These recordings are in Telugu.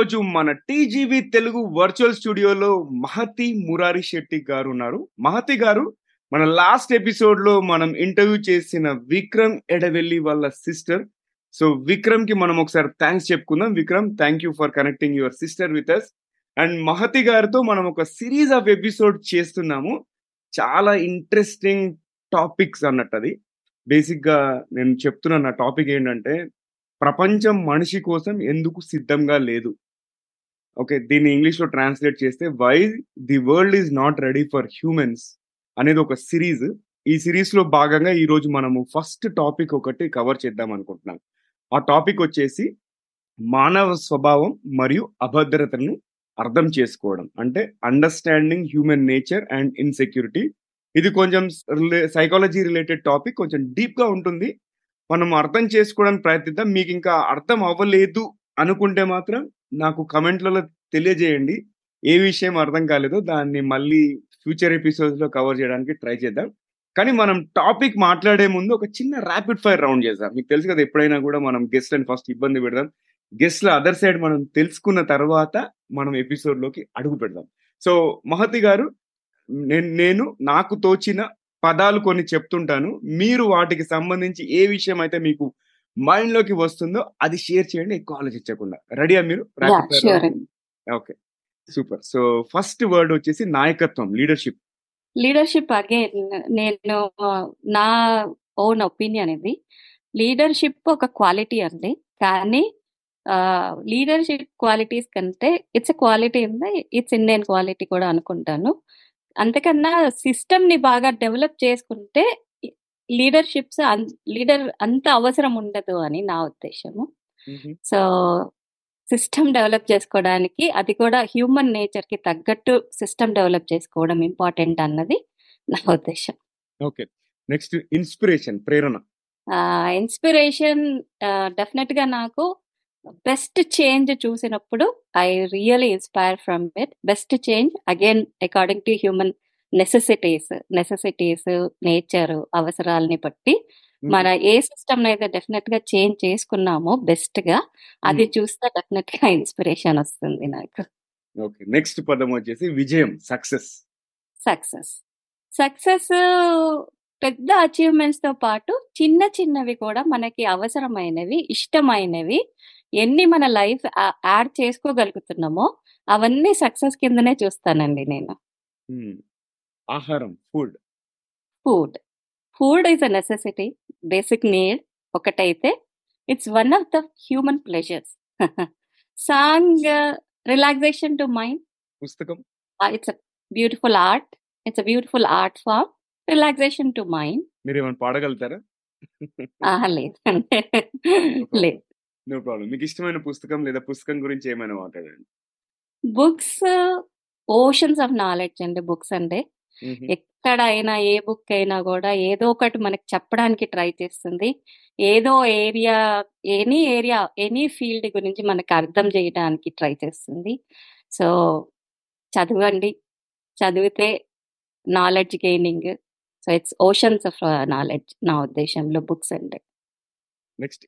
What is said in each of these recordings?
ఈరోజు మన టీజీవి తెలుగు వర్చువల్ స్టూడియోలో మహతి మురారి శెట్టి గారు ఉన్నారు మహతి గారు మన లాస్ట్ ఎపిసోడ్లో మనం ఇంటర్వ్యూ చేసిన విక్రమ్ ఎడవెల్లి వాళ్ళ సిస్టర్. సో విక్రమ్కి మనం ఒకసారి థ్యాంక్స్ చెప్పుకుందాం. Vikram thank you for connecting your sister with us and Mahathi గారితో మనం ఒక సిరీస్ ఆఫ్ ఎపిసోడ్ చేస్తున్నాము. చాలా ఇంట్రెస్టింగ్ టాపిక్స్ అన్నట్టు అది. బేసిక్గా నేను చెప్తున్న నా టాపిక్ ఏంటంటే ప్రపంచం మనిషి కోసం ఎందుకు సిద్ధంగా లేదు? ఓకే దీన్ని ఇంగ్లీష్లో ట్రాన్స్లేట్ చేస్తే why the world is not ready for humans అనేది ఒక సిరీస్. ఈ సిరీస్లో భాగంగా ఈరోజు మనము ఫస్ట్ టాపిక్ ఒకటి కవర్ చేద్దాం అనుకుంటున్నాం. ఆ టాపిక్ వచ్చేసి మానవ స్వభావం మరియు అభద్రతను అర్థం చేసుకోవడం. అంటే understanding human nature and insecurity ఇది కొంచెం సైకాలజీ రిలేటెడ్ టాపిక్ కొంచెం డీప్గా ఉంటుంది. మనం అర్థం చేసుకోవడానికి ప్రయత్నిద్దాం. మీకు ఇంకా అర్థం అవ్వలేదు అనుకుంటే మాత్రం నాకు కమెంట్లలో తెలియజేయండి. ఏ విషయం అర్థం కాలేదో దాన్ని మళ్ళీ ఫ్యూచర్ ఎపిసోడ్స్లో కవర్ చేయడానికి ట్రై చేద్దాం. కానీ మనం టాపిక్ మాట్లాడే ముందు ఒక చిన్న ర్యాపిడ్ ఫైర్ రౌండ్ చేద్దాం. మీకు తెలుసు కదా ఎప్పుడైనా కూడా మనం గెస్ట్ అని ఫస్ట్ ఇబ్బంది పెడదాం. గెస్ట్ల అదర్ సైడ్ మనం తెలుసుకున్న తర్వాత మనం ఎపిసోడ్లోకి అడుగు పెడదాం. సో మహతి గారు నేను నేను నాకు తోచిన పదాలు కొన్ని చెప్తుంటాను. మీరు వాటికి సంబంధించి ఏ విషయం అయితే మీకు మైండ్లోకి వస్తుందో అది షేర్ చేయండి ఎక్కువ ఆలోచించకుండా. రెడీయా మీరు? Okay. Super. So first word వచ్చేసి నాయకత్వం లీడర్షిప్. లీడర్షిప్ అగైన్ నేను నా ఓన్ ఒపీనియన్ ఇది. లీడర్షిప్ ఒక క్వాలిటీ అండి. కానీ లీడర్షిప్ క్వాలిటీస్ కంటే ఇట్స్ క్వాలిటీ ఉంది ఇట్స్ ఇండియన్ క్వాలిటీ కూడా అనుకుంటాను. అంతకన్నా సిస్టమ్ని బాగా డెవలప్ చేసుకుంటే లీడర్షిప్స్ లీడర్ అంత అవసరం ఉండదు అని నా ఉద్దేశము. సో సిస్టమ్ డెవలప్ చేసుకోవడానికి అది కూడా హ్యూమన్ నేచర్కి తగ్గట్టు సిస్టమ్ డెవలప్ చేసుకోవడం ఇంపార్టెంట్ అన్నది నా ఉద్దేశం. ఓకే. నెక్స్ట్ ఇన్స్పిరేషన్ ప్రేరణ. ఇన్స్పిరేషన్ డెఫినెట్గా నాకు బెస్ట్ చేంజ్ చూసినప్పుడు I really inspire from it. Best change again according to human necessities necessities nature అవసరాలని బట్టి మన ఏ సిస్టమ్ అయితే డెఫినెట్గా చేంజ్ చేసుకున్నామో బెస్ట్గా అది చూస్తే డెఫినెట్గా ఇన్స్పిరేషన్ వస్తుంది నాకు. ఓకే నెక్స్ట్ పదం వచ్చేసి విజయం సక్సెస్ సక్సెస్ సక్సెస్ పెద్ద అచీవ్మెంట్స్తో పాటు చిన్న చిన్నవి కూడా మనకి అవసరమైనవి ఇష్టమైనవి ఎన్ని మన లైఫ్ యాడ్ చేసుకోగలుగుతున్నామో అవన్నీ సక్సెస్ కిందనే చూస్తానండి నేను. ఆహారం food. Food. Food is a necessity. Basic need ఒకటైతే it's one of the human pleasures. Song relaxation to mind. పుస్తకం. It's beautiful art. It's beautiful art form. Relaxation to mind. మీరు ఏమైనా పాడగలుగుతారా లేదు. లేదు. నో ప్రాబ్లం మీకు ఇష్టమైన పుస్తకం లేదా పుస్తకం గురించి ఏమైనా మాట్లాడండి. బుక్స్ ఓషన్స్ ఆఫ్ నాలెడ్జ్ అండి బుక్స్ అంటే. ఎక్కడైనా ఏ బుక్ అయినా కూడా ఏదో ఒకటి మనకి చెప్పడానికి ట్రై చేస్తుంది. ఏదో area any area any field గురించి మనకి అర్థం చేయడానికి ట్రై చేస్తుంది. సో చదవండి. చదివితే knowledge gaining. So it's oceans of knowledge నా ఉద్దేశంలో బుక్స్ అంటే.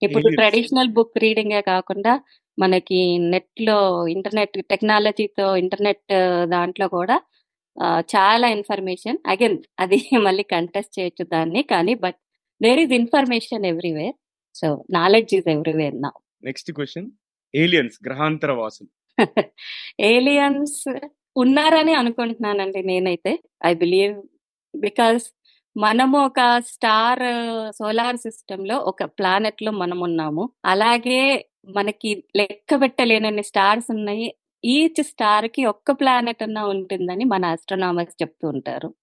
ఇప్పుడు ట్రెడిషనల్ బుక్ రీడింగే కాకుండా మనకి నెట్లో ఇంటర్నెట్ టెక్నాలజీతో ఇంటర్నెట్ దాంట్లో కూడా చాలా ఇన్ఫర్మేషన్. అగైన్ అది మళ్ళీ కంటెస్ట్ చేయొచ్చు దాన్ని కానీ but there is information everywhere. So knowledge is everywhere నా. Next question. ఏలియన్స్ గ్రహాంతర వాసులు. ఏలియన్స్ ఉన్నారని అనుకుంటున్నానండి నేనైతే. ఐ బిలీవ్ బికాస్ మనము ఒక స్టార్ సోలార్ సిస్టమ్లో ఒక ప్లానెట్లో మనం ఉన్నాము అలాగే మనకి లెక్క పెట్టలేనన్ని స్టార్స్ ఉన్నాయి. ఈచ్ స్టార్కి ఒక్క ప్లానెట్ అన్నా ఉంటుందని మన ఆస్ట్రోనామర్స్ చెప్తూ ఉంటారు.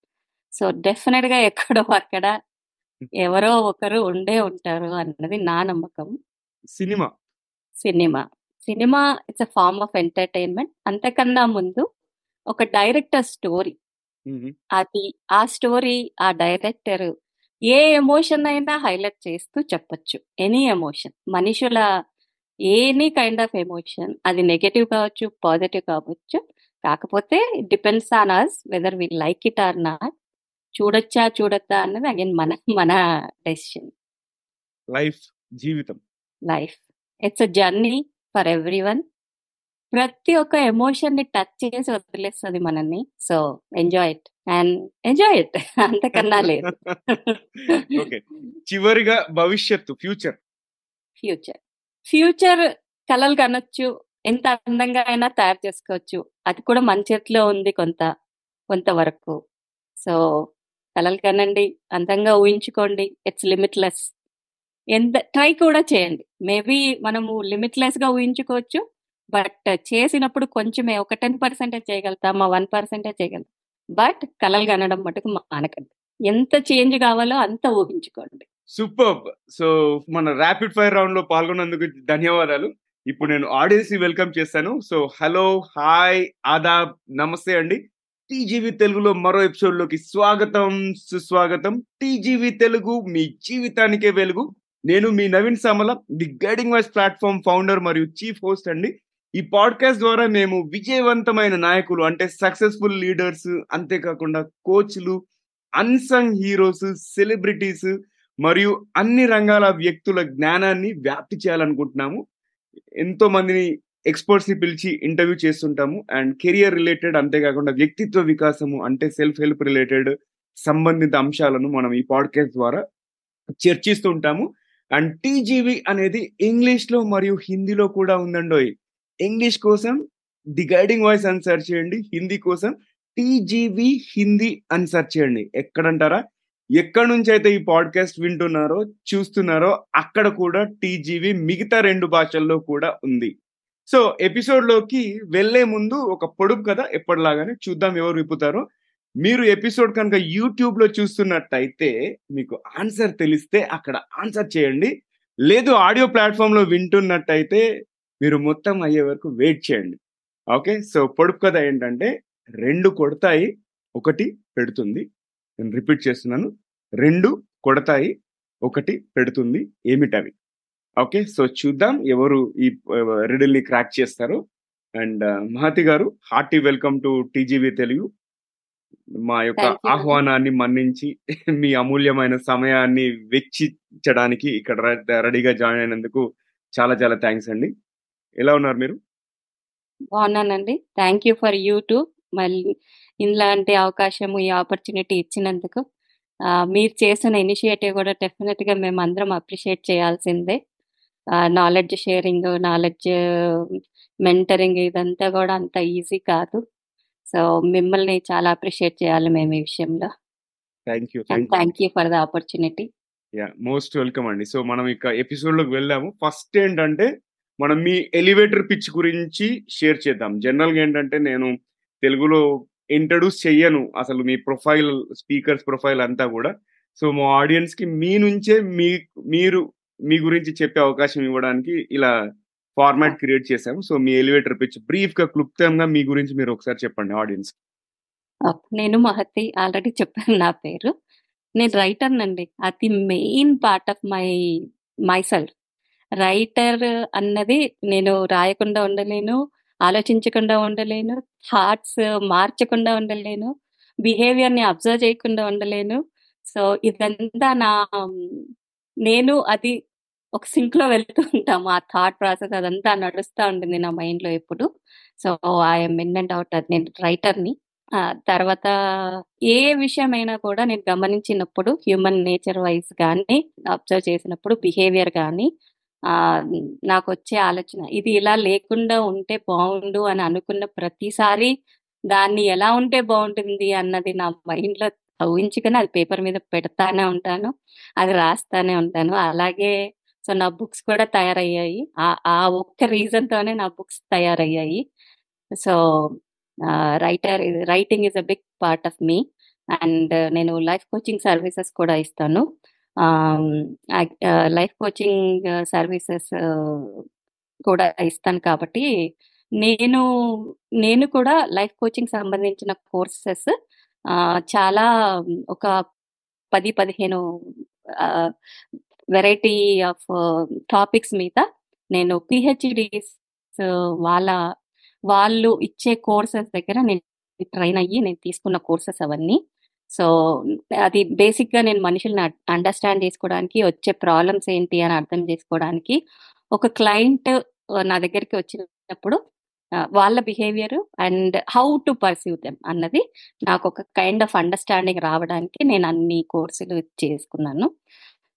సో డెఫినెట్గా ఎక్కడో అక్కడ ఎవరో ఒకరు ఉండే ఉంటారు అన్నది నా నమ్మకం. Cinema. Cinema. Cinema it's a form of entertainment అంతకన్నా ముందు ఒక డైరెక్టర్ స్టోరీ. అది ఆ స్టోరీ ఆ డైరెక్టర్ ఏ ఎమోషన్ అయినా హైలైట్ చేస్తూ చెప్పొచ్చు. Any emotion. మనుషుల ఎనీ కైండ్ ఆఫ్ ఎమోషన్ అది నెగటివ్ కావచ్చు పాజిటివ్ కావచ్చు. కాకపోతే depends on us whether we like it or not చూడొచ్చా చూడొద్దా అన్నది అగైన్ మన మన డెసిషన్ లైఫ్ జీవితం. Life it's a journey for every one ప్రతి ఒక్క ఎమోషన్ని టచ్ చేసి వదిలేస్తుంది మనల్ని. So enjoy it and enjoy it అంతకన్నా లేదు. చివరిగా భవిష్యత్తు ఫ్యూచర్ ఫ్యూచర్ ఫ్యూచర్ కలలు కనొచ్చు ఎంత అందంగా అయినా తయారు చేసుకోవచ్చు. అది కూడా మన చేతిలో ఉంది కొంత కొంతవరకు. సో కలలు కనండి అందంగా ఊహించుకోండి. It's limitless. ఎంత ట్రై కూడా చేయండి. మేబీ మనము లిమిట్లెస్గా ఊహించుకోవచ్చు బట్ చేసినప్పుడు కొంచెమే ఒక టెన్ పర్సెంటే చేయగలుగుతామా వన్ పర్సెంటే చేయగలుగుతాం బట్ కలలు కనడం మటుకు మానకండి. ఎంత చేంజ్ కావాలో అంత ఊహించుకోండి. సూపర్ సో మన ర్యాపిడ్ ఫైర్ రౌండ్లో పాల్గొన్నందుకు ధన్యవాదాలు. ఇప్పుడు నేను ఆడియన్స్ వెల్కమ్ చేస్తాను. సో హలో హాయ్ ఆదాబ్ నమస్తే అండి. టీజీవీ తెలుగులో మరో ఎపిసోడ్లోకి స్వాగతం సుస్వాగతం. టీజీవీ తెలుగు మీ జీవితానికే వెలుగు. నేను మీ Naveen Samala the guiding voice platform founder మరియు చీఫ్ హోస్ట్ అండి. ఈ పాడ్కాస్ట్ ద్వారా మేము విజయవంతమైన నాయకులు అంటే సక్సెస్ఫుల్ లీడర్స్ అంతేకాకుండా కోచ్లు అన్సంగ్ హీరోస్ సెలబ్రిటీస్ మరియు అన్ని రంగాల వ్యక్తుల జ్ఞానాన్ని వ్యాప్తి చేయాలనుకుంటున్నాము. ఎంతో మందిని ఎక్స్పర్ట్స్ని పిలిచి ఇంటర్వ్యూ చేస్తుంటాము. అండ్ కెరియర్ రిలేటెడ్ అంతేకాకుండా వ్యక్తిత్వ వికాసము అంటే సెల్ఫ్ హెల్ప్ రిలేటెడ్ సంబంధిత అంశాలను మనం ఈ పాడ్కాస్ట్ ద్వారా చర్చిస్తూ ఉంటాము అండ్ టీజీవి అనేది ఇంగ్లీష్లో మరియు హిందీలో కూడా ఉందండోయ్. ఇంగ్లీష్ కోసం ది గైడింగ్ వాయిస్ అని సెర్చ్ చేయండి. హిందీ కోసం టీజీవి హిందీ అని సెర్చ్ చేయండి. ఎక్కడంటారా? ఎక్కడి నుంచి అయితే ఈ పాడ్కాస్ట్ వింటున్నారో చూస్తున్నారో అక్కడ కూడా టీజీవి మిగతా రెండు భాషల్లో కూడా ఉంది. సో ఎపిసోడ్లోకి వెళ్ళే ముందు ఒక పొడుపు కథ ఎప్పటిలాగానే చూద్దాం ఎవరు విప్పుతారో. మీరు ఎపిసోడ్ కనుక యూట్యూబ్లో చూస్తున్నట్టయితే మీకు ఆన్సర్ తెలిస్తే అక్కడ ఆన్సర్ చేయండి. లేదు ఆడియో ప్లాట్ఫామ్లో వింటున్నట్టయితే మీరు మొత్తం అయ్యే వరకు వెయిట్ చేయండి. ఓకే? సో పొడుపు కథ ఏంటంటే రెండు కొడతాయి ఒకటి పెడుతుంది. నేను రిపీట్ చేస్తున్నాను. రెండు కొడతాయి ఒకటి పెడుతుంది. ఏమిటవి? ఓకే సో చూద్దాం ఎవరు ఈ రిడిల్ని క్రాక్ చేస్తారు. అండ్ మహతి గారు hearty welcome to TGV Telugu. మా యొక్క. ఆహ్వానాన్ని మన్నించి మీ అమూల్యమైన సమయాన్ని వెచ్చించడానికి ఇక్కడ రెడీగా జాయిన్ అయినందుకు చాలా చాలా థ్యాంక్స్ అండి. ఎలా ఉన్నారు మీరు? బాగున్నానండి. Thank you for you to మళ్ళీ ఇలాంటి అవకాశం ఈ ఆపర్చునిటీ ఇచ్చినందుకు మీరు చేసిన ఇనిషియేటివ్ కూడా డెఫినెట్గా మేము అందరం అప్రిషియేట్ చేయాల్సిందే నాలెడ్జ్ షేరింగ్ నాలెడ్జ్ మెంటరింగ్ ఇదంతా కూడా అంత ఈజీ కాదు. సో మిమ్మల్ని చాలా అప్రిషియేట్ చేయాలి మేము ఈ విషయంలో. Thank you and thank you thank you for the opportunity ya most welcome అండి. సో మనం ఇక ఎపిసోడ్లోకి వెళ్ళాము ఫస్ట్ ఏంటంటే మనం మీ ఎలివేటర్ పిచ్ గురించి షేర్ చేద్దాం. జనరల్గా ఏంటంటే నేను తెలుగులో ఇంట్రడ్యూస్ చెయ్యను. అసలు మీ ప్రొఫైల్ స్పీకర్స్ ప్రొఫైల్ అంతా కూడా. సో మా ఆడియన్స్కి మీ నుంచే మీ మీరు మీ గురించి చెప్పే అవకాశం ఇవ్వడానికి ఇలా ఫార్మాట్ క్రియేట్ చేశాము. సో మీ ఎలివేటర్ పిచ్ బ్రీఫ్గా క్లుప్తంగా మీ గురించి మీరు ఒకసారి చెప్పండి ఆడియన్స్ నేను మహతి. ఆల్రెడీ చెప్పాను నా పేరు. నేను రైటర్ నండి. అది main part of my myself writer అన్నది నేను రాయకుండా ఉండలేను. ఆలోచించకుండా ఉండలేను థాట్స్ మార్చకుండా ఉండలేను బిహేవియర్ని అబ్జర్వ్ చేయకుండా ఉండలేను. సో ఇదంతా నా నేను అది ఒక సింక్లో వెళ్తూ ఉంటాము. ఆ థాట్ ప్రాసెస్ అదంతా నడుస్తూ ఉంటుంది నా మైండ్లో ఎప్పుడు. So I'm in and out అది నేను రైటర్ని. ఆ తర్వాత ఏ విషయమైనా కూడా నేను గమనించినప్పుడు హ్యూమన్ నేచర్ వైజ్ కానీ అబ్జర్వ్ చేసినప్పుడు బిహేవియర్ కానీ నాకు వచ్చే ఆలోచన. ఇది ఇలా లేకుండా ఉంటే బాగుండు అని అనుకున్న ప్రతిసారి దాన్ని ఎలా ఉంటే బాగుంటుంది అన్నది నా మైండ్లో ఊహించుకొని అది పేపర్ మీద పెడతానే ఉంటాను అది రాస్తానే ఉంటాను. అలాగే సో నా బుక్స్ కూడా తయారయ్యాయి. ఆ ఆ ఒక్క రీజన్ తోనే నా బుక్స్ తయారయ్యాయి. So writer writing is a big part of me and నేను లైఫ్ కోచింగ్ సర్వీసెస్ కూడా ఇస్తాను. లైఫ్ కోచింగ్ సర్వీసెస్ కూడా ఇస్తాను కాబట్టి నేను నేను కూడా లైఫ్ కోచింగ్ సంబంధించిన కోర్సెస్ చాలా ఒక పది పదిహేను వెరైటీ ఆఫ్ టాపిక్స్ మీద నేను పిహెచ్డిస్ వాళ్ళ వాళ్ళు ఇచ్చే కోర్సెస్ దగ్గర నేను ట్రైన్ అయ్యి నేను తీసుకున్న కోర్సెస్ అవన్నీ. సో అది బేసిక్గా నేను మనుషుల్ని అండర్స్టాండ్ చేసుకోవడానికి వచ్చే ప్రాబ్లమ్స్ ఏంటి అని అర్థం చేసుకోవడానికి ఒక క్లయింట్ నా దగ్గరికి వచ్చినప్పుడు వాళ్ళ behaviour and how to perceive them అన్నది నాకు ఒక కైండ్ ఆఫ్ అండర్స్టాండింగ్ రావడానికి నేను అన్ని కోర్సులు చేసుకున్నాను.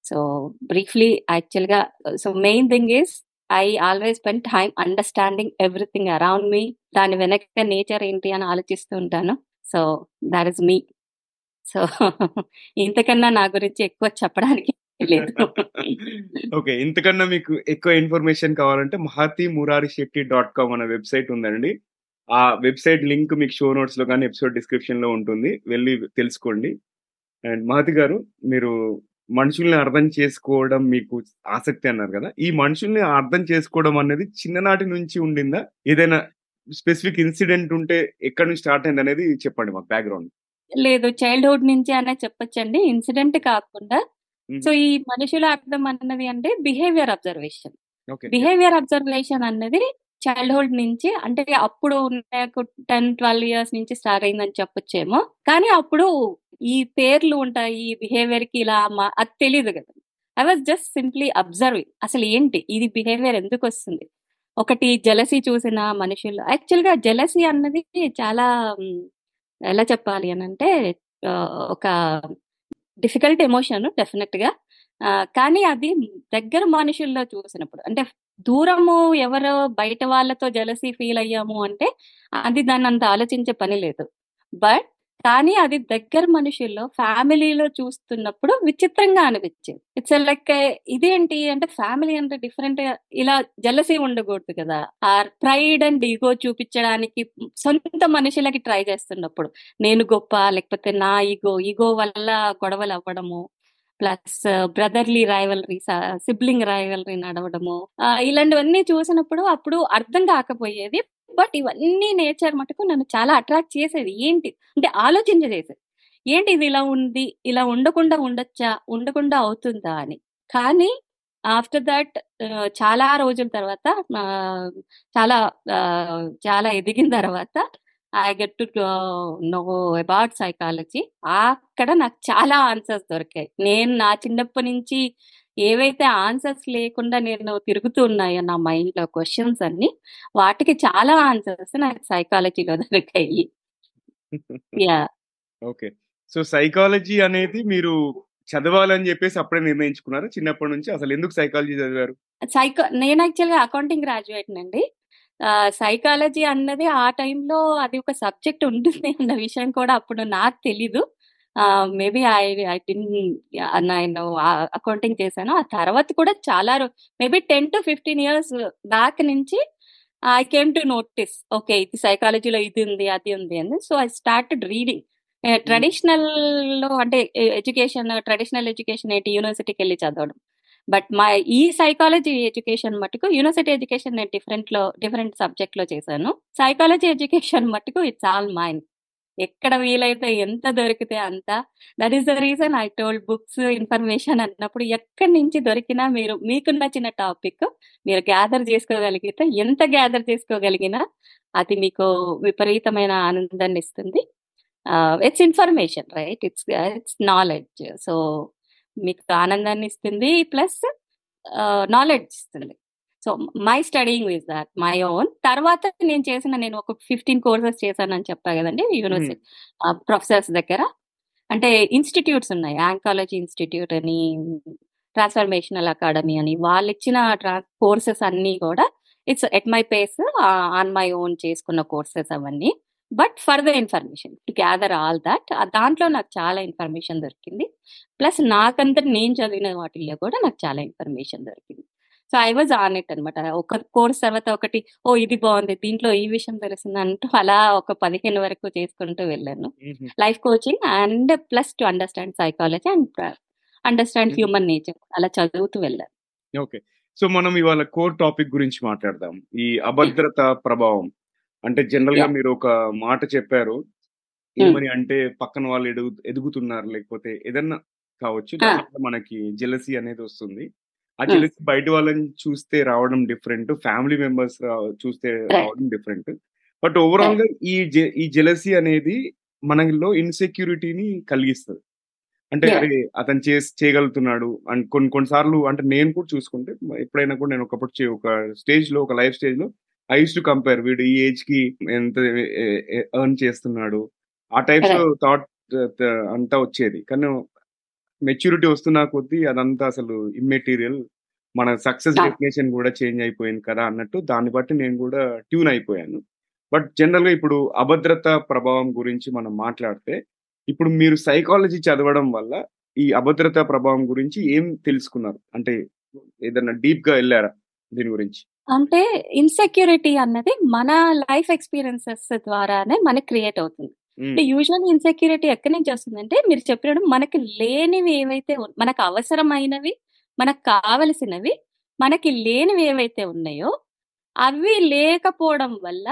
సో బ్రీఫ్లీ యాక్చువల్గా so main thing is I always spend time understanding everything around me. దాని వెనక నేచర్ ఏంటి అని ఆలోచిస్తూ ఉంటాను. So that is me. So ఇంతకన్నా నా గురించి ఎక్కువ చెప్పడానికి లేదు. ఓకే ఇంతకన్నా మీకు ఎక్కువ ఇన్ఫర్మేషన్ కావాలంటే మహాతి మురారి శెట్టి డాట్ కామ్ అనే వెబ్సైట్ ఉందండి. ఆ వెబ్సైట్ లింక్ మీకు షో నోట్స్లో కానీ ఎపిసోడ్ డిస్క్రిప్షన్లో ఉంటుంది. వెళ్ళి తెలుసుకోండి. అండ్ మహతి గారు మీరు మనుషుల్ని అర్థం చేసుకోవడం మీకు ఆసక్తి అన్నారు కదా? ఈ మనుషుల్ని అర్థం చేసుకోవడం అనేది చిన్ననాటి నుంచి ఉండిందా? ఏదైనా స్పెసిఫిక్ ఇన్సిడెంట్ ఉంటే ఎక్కడి నుంచి స్టార్ట్ అయింది అనేది చెప్పండి మాకు బ్యాక్గ్రౌండ్. లేదు చైల్డ్హుడ్ నుంచి అనే చెప్పొచ్చండి. ఇన్సిడెంట్ కాకుండా. సో ఈ మనుషుల అర్థం అన్నది అంటే బిహేవియర్ అబ్జర్వేషన్ బిహేవియర్ అబ్జర్వేషన్ అన్నది చైల్డ్హుడ్ నుంచి అంటే అప్పుడు నాకు టెన్ ట్వెల్వ్ ఇయర్స్ నుంచి స్టార్ట్ అయిందని చెప్పొచ్చేమో. కానీ అప్పుడు ఈ పేర్లు ఉంటాయి ఈ బిహేవియర్కి ఇలా అది తెలియదు కదా. I was just simply observing అసలు ఏంటి? ఇది బిహేవియర్ ఎందుకు వస్తుంది? ఒకటి జలసి చూసిన మనుషులు. యాక్చువల్గా జలసి అన్నది చాలా ఎలా చెప్పాలి అని అంటే ఒక డిఫికల్ట్ ఎమోషన్ డెఫినెట్గా కానీ అది దగ్గర మనుషుల్లో చూసినప్పుడు అంటే దూరము ఎవరో బయట వాళ్ళతో జలసి ఫీల్ అయ్యాము అంటే అది దాన్ని అంత ఆలోచించే పని లేదు. బట్ కానీ అది దగ్గర మనుషుల్లో ఫ్యామిలీలో చూస్తున్నప్పుడు విచిత్రంగా అనిపించేది. ఇట్స్ లైక్ ఇదేంటి అంటే ఫ్యామిలీ అంటే డిఫరెంట్ ఇలా జలసీ ఉండకూడదు కదా. ఆర్ ప్రైడ్ అండ్ ఈగో చూపించడానికి సొంత మనుషులకి ట్రై చేస్తున్నప్పుడు నేను గొప్ప లేకపోతే నా ఈగో ఈగో వల్ల గొడవలు అవ్వడము plus brotherly rivalry sibling rivalry నడవడము ఇలాంటివన్నీ చూసినప్పుడు అప్పుడు అర్థం కాకపోయేది బట్ ఇవన్నీ నేచర్ మటుకు నన్ను చాలా అట్రాక్ట్ చేసేది. ఏంటి? అంటే ఆలోచించేసేది ఏంటి ఇది ఇలా ఉంది? ఇలా ఉండకుండా ఉండొచ్చా? ఉండకుండా అవుతుందా అని. కానీ ఆఫ్టర్ దట్ చాలా రోజుల తర్వాత చాలా చాలా ఎదిగిన తర్వాత I get to know about psychology. అక్కడ నాకు చాలా ఆన్సర్స్ దొరికాయి. నేను నా చిన్నప్పటి నుంచి ఏవైతే ఆన్సర్స్ లేకుండా నేను తిరుగుతూ ఉన్నాయో నా మైండ్లో క్వశ్చన్స్ అన్ని వాటికి చాలా ఆన్సర్స్ నాకు సైకాలజీలో దొరికాయి. Yeah okay. సో సైకాలజీ అనేది మీరు చదవాలని చెప్పేసి అప్పుడే నిర్ణయించుకున్నారు? చిన్నప్పటి నుంచి అసలు ఎందుకు సైకాలజీ చదివారు? సైకో నేను యాక్చువల్గా అకౌంటింగ్ గ్రాడ్యుయేట్ అండి. సైకాలజీ అన్నది ఆ టైంలో అది ఒక సబ్జెక్ట్ ఉంటుంది అన్న విషయం కూడా అప్పుడు నాకు తెలీదు. మేబీ ఐ ఐ నేను అకౌంటింగ్ చేశాను. ఆ తర్వాత కూడా చాలా maybe ten to fifteen years back నుంచి I came to notice okay ఇది సైకాలజీలో ఇది ఉంది అది ఉంది అని. సో ఐ స్టార్టెడ్ రీడింగ్ ట్రెడిషనల్లో అంటే ఎడ్యుకేషన్ ట్రెడిషనల్ ఎడ్యుకేషన్ ఏంటి? యూనివర్సిటీకి వెళ్ళి చదవడం. బట్ మా ఈ సైకాలజీ ఎడ్యుకేషన్ మటుకు యూనివర్సిటీ ఎడ్యుకేషన్ నేను డిఫరెంట్లో డిఫరెంట్ సబ్జెక్ట్లో చేశాను. సైకాలజీ ఎడ్యుకేషన్ మటుకు ఇట్స్ ఆల్ మైన్ ఎక్కడ వీలైతే ఎంత దొరికితే అంత. That is the reason I told books information అన్నప్పుడు ఎక్కడి నుంచి దొరికినా మీరు మీకు నచ్చిన టాపిక్ మీరు గ్యాదర్ చేసుకోగలిగితే ఎంత గ్యాదర్ చేసుకోగలిగినా అది మీకు విపరీతమైన ఆనందాన్ని ఇస్తుంది. It's information right it's it's knowledge so మీకు ఆనందాన్ని ఇస్తుంది ప్లస్ నాలెడ్జ్ ఇస్తుంది. So my studying is that my own తర్వాత నేను చేసిన నేను ఒక ఫిఫ్టీన్ కోర్సెస్ చేశానని చెప్పా కదండి యూనివర్సిటీ ప్రొఫెసర్స్ దగ్గర. అంటే ఇన్స్టిట్యూట్స్ ఉన్నాయి యాంకాలజీ ఇన్స్టిట్యూట్ అని ట్రాన్స్ఫర్మేషనల్ అకాడమీ అని వాళ్ళు ఇచ్చిన కోర్సెస్ అన్నీ కూడా it's at my pace on my own చేసుకున్న కోర్సెస్ అవన్నీ. But further information to gather all that దాంట్లో నాకు చాలా ఇన్ఫర్మేషన్ దొరికింది. ప్లస్ నాకంతా నేను చదివిన వాటిల్లో కూడా నాకు చాలా ఇన్ఫర్మేషన్ దొరికింది. So I was on it అనమాట ఒక కోర్స్ తర్వాత ఒకటి ఓ ఇది బాగుంది దీంట్లో ఈ విషయం తెలిసింది అంటూ అలా ఒక పదిహేను వరకు చేసుకుంటూ వెళ్ళాను. Life coaching and plus to understand psychology and understand human nature అలా చదువుతూ వెళ్ళాను. ఓకే. సో మనం ఇవాళ కోర్ టాపిక్ గురించి మాట్లాడదాం. ఈ అభద్రత ప్రభావం. అంటే జనరల్గా మీరు ఒక మాట చెప్పారు. ఏమని అంటే పక్కన వాళ్ళు ఎదుగు ఎదుగుతున్నారు లేకపోతే ఏదన్నా కావచ్చు. మనకి జెలసీ అనేది వస్తుంది. జెలసీ బయట వాళ్ళని చూస్తే రావడం డిఫరెంట్ ఫ్యామిలీ మెంబర్స్ చూస్తే రావడం డిఫరెంట్ బట్ ఓవరాల్గా ఈ ఈ జెలసీ అనేది మనలో ఇన్సెక్యూరిటీని కలిగిస్తుంది. అంటే అరే అతను చే చేయగలుగుతున్నాడు అండ్ కొన్ని కొన్నిసార్లు అంటే నేను కూడా చూసుకుంటే ఎప్పుడైనా కూడా నేను ఒకప్పుడు ఒక స్టేజ్లో ఒక లైఫ్ స్టేజ్లో ఐ టు కంపేర్ వీడు ఈ ఏజ్కి ఎంత ఎర్న్ చేస్తున్నాడు. ఆ టైప్స్ Correct. థాట్ అంతా వచ్చేది. కానీ మెచ్యూరిటీ వస్తున్న కొద్దీ అదంతా అసలు ఇమ్మెటీరియల్ మన సక్సెస్. డెఫినేషన్ కూడా చేంజ్ అయిపోయింది కదా అన్నట్టు దాన్ని బట్టి నేను కూడా ట్యూన్ అయిపోయాను. బట్ జనరల్గా ఇప్పుడు అభద్రత ప్రభావం గురించి మనం మాట్లాడితే ఇప్పుడు మీరు సైకాలజీ చదవడం వల్ల ఈ అభద్రత ప్రభావం గురించి ఏం తెలుసుకున్నారు? అంటే ఏదన్నా డీప్గా వెళ్ళారా దీని గురించి? అంటే ఇన్సెక్యూరిటీ అన్నది మన లైఫ్ ఎక్స్పీరియన్సెస్ ద్వారానే మనకి క్రియేట్ అవుతుంది. అంటే యూజువల్ ఇన్సెక్యూరిటీ ఎక్కడి నుంచి వస్తుందంటే మీరు చెప్పినప్పుడు మనకి లేనివి ఏవైతే మనకు అవసరమైనవి మనకు కావలసినవి మనకి లేనివి ఏవైతే ఉన్నాయో అవి లేకపోవడం వల్ల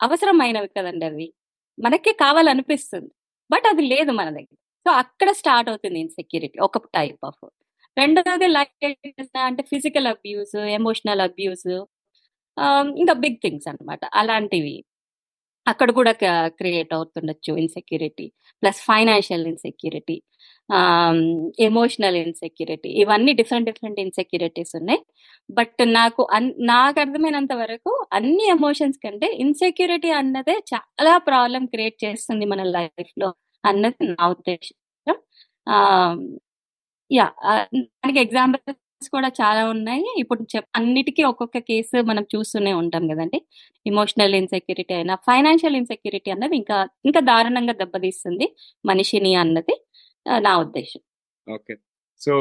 అవసరమైనవి కదండి అవి. మనకి కావాలనిపిస్తుంది. బట్ అది లేదు మన దగ్గర. సో అక్కడ స్టార్ట్ అవుతుంది ఇన్సెక్యూరిటీ ఒక టైప్ ఆఫ్ రెండోది లైక్ అంటే ఫిజికల్ అబ్యూస్ ఎమోషనల్ అబ్యూస్ ఇంకా బిగ్ థింగ్స్ అన్నమాట. అలాంటివి. అక్కడ కూడా create అవుతుండొచ్చు insecurity plus financial insecurity emotional insecurity ఇవన్నీ డిఫరెంట్ డిఫరెంట్ ఇన్సెక్యూరిటీస్ ఉన్నాయి. బట్ నాకు అన్- నాకు అర్థమైనంత వరకు అన్ని ఎమోషన్స్ కంటే ఇన్సెక్యూరిటీ అన్నదే చాలా ప్రాబ్లం క్రియేట్ చేస్తుంది మన లైఫ్లో అన్నది నా ఉద్దేశం. యా దానికి ఎగ్జాంపుల్ కూడా చాలా ఉన్నాయి. ఇప్పుడు చెప్ అన్నిటికీ ఒక్కొక్క కేసు మనం చూస్తూనే ఉంటాం కదండి. ఇమోషనల్ ఇన్సెక్యూరిటీ అయినా ఫైనాన్షియల్ ఇన్సెక్యూరిటీ అన్నది ఇంకా ఇంకా దారుణంగా దెబ్బతీస్తుంది మనిషిని అన్నది నా ఉద్దేశం. ఓకే. సో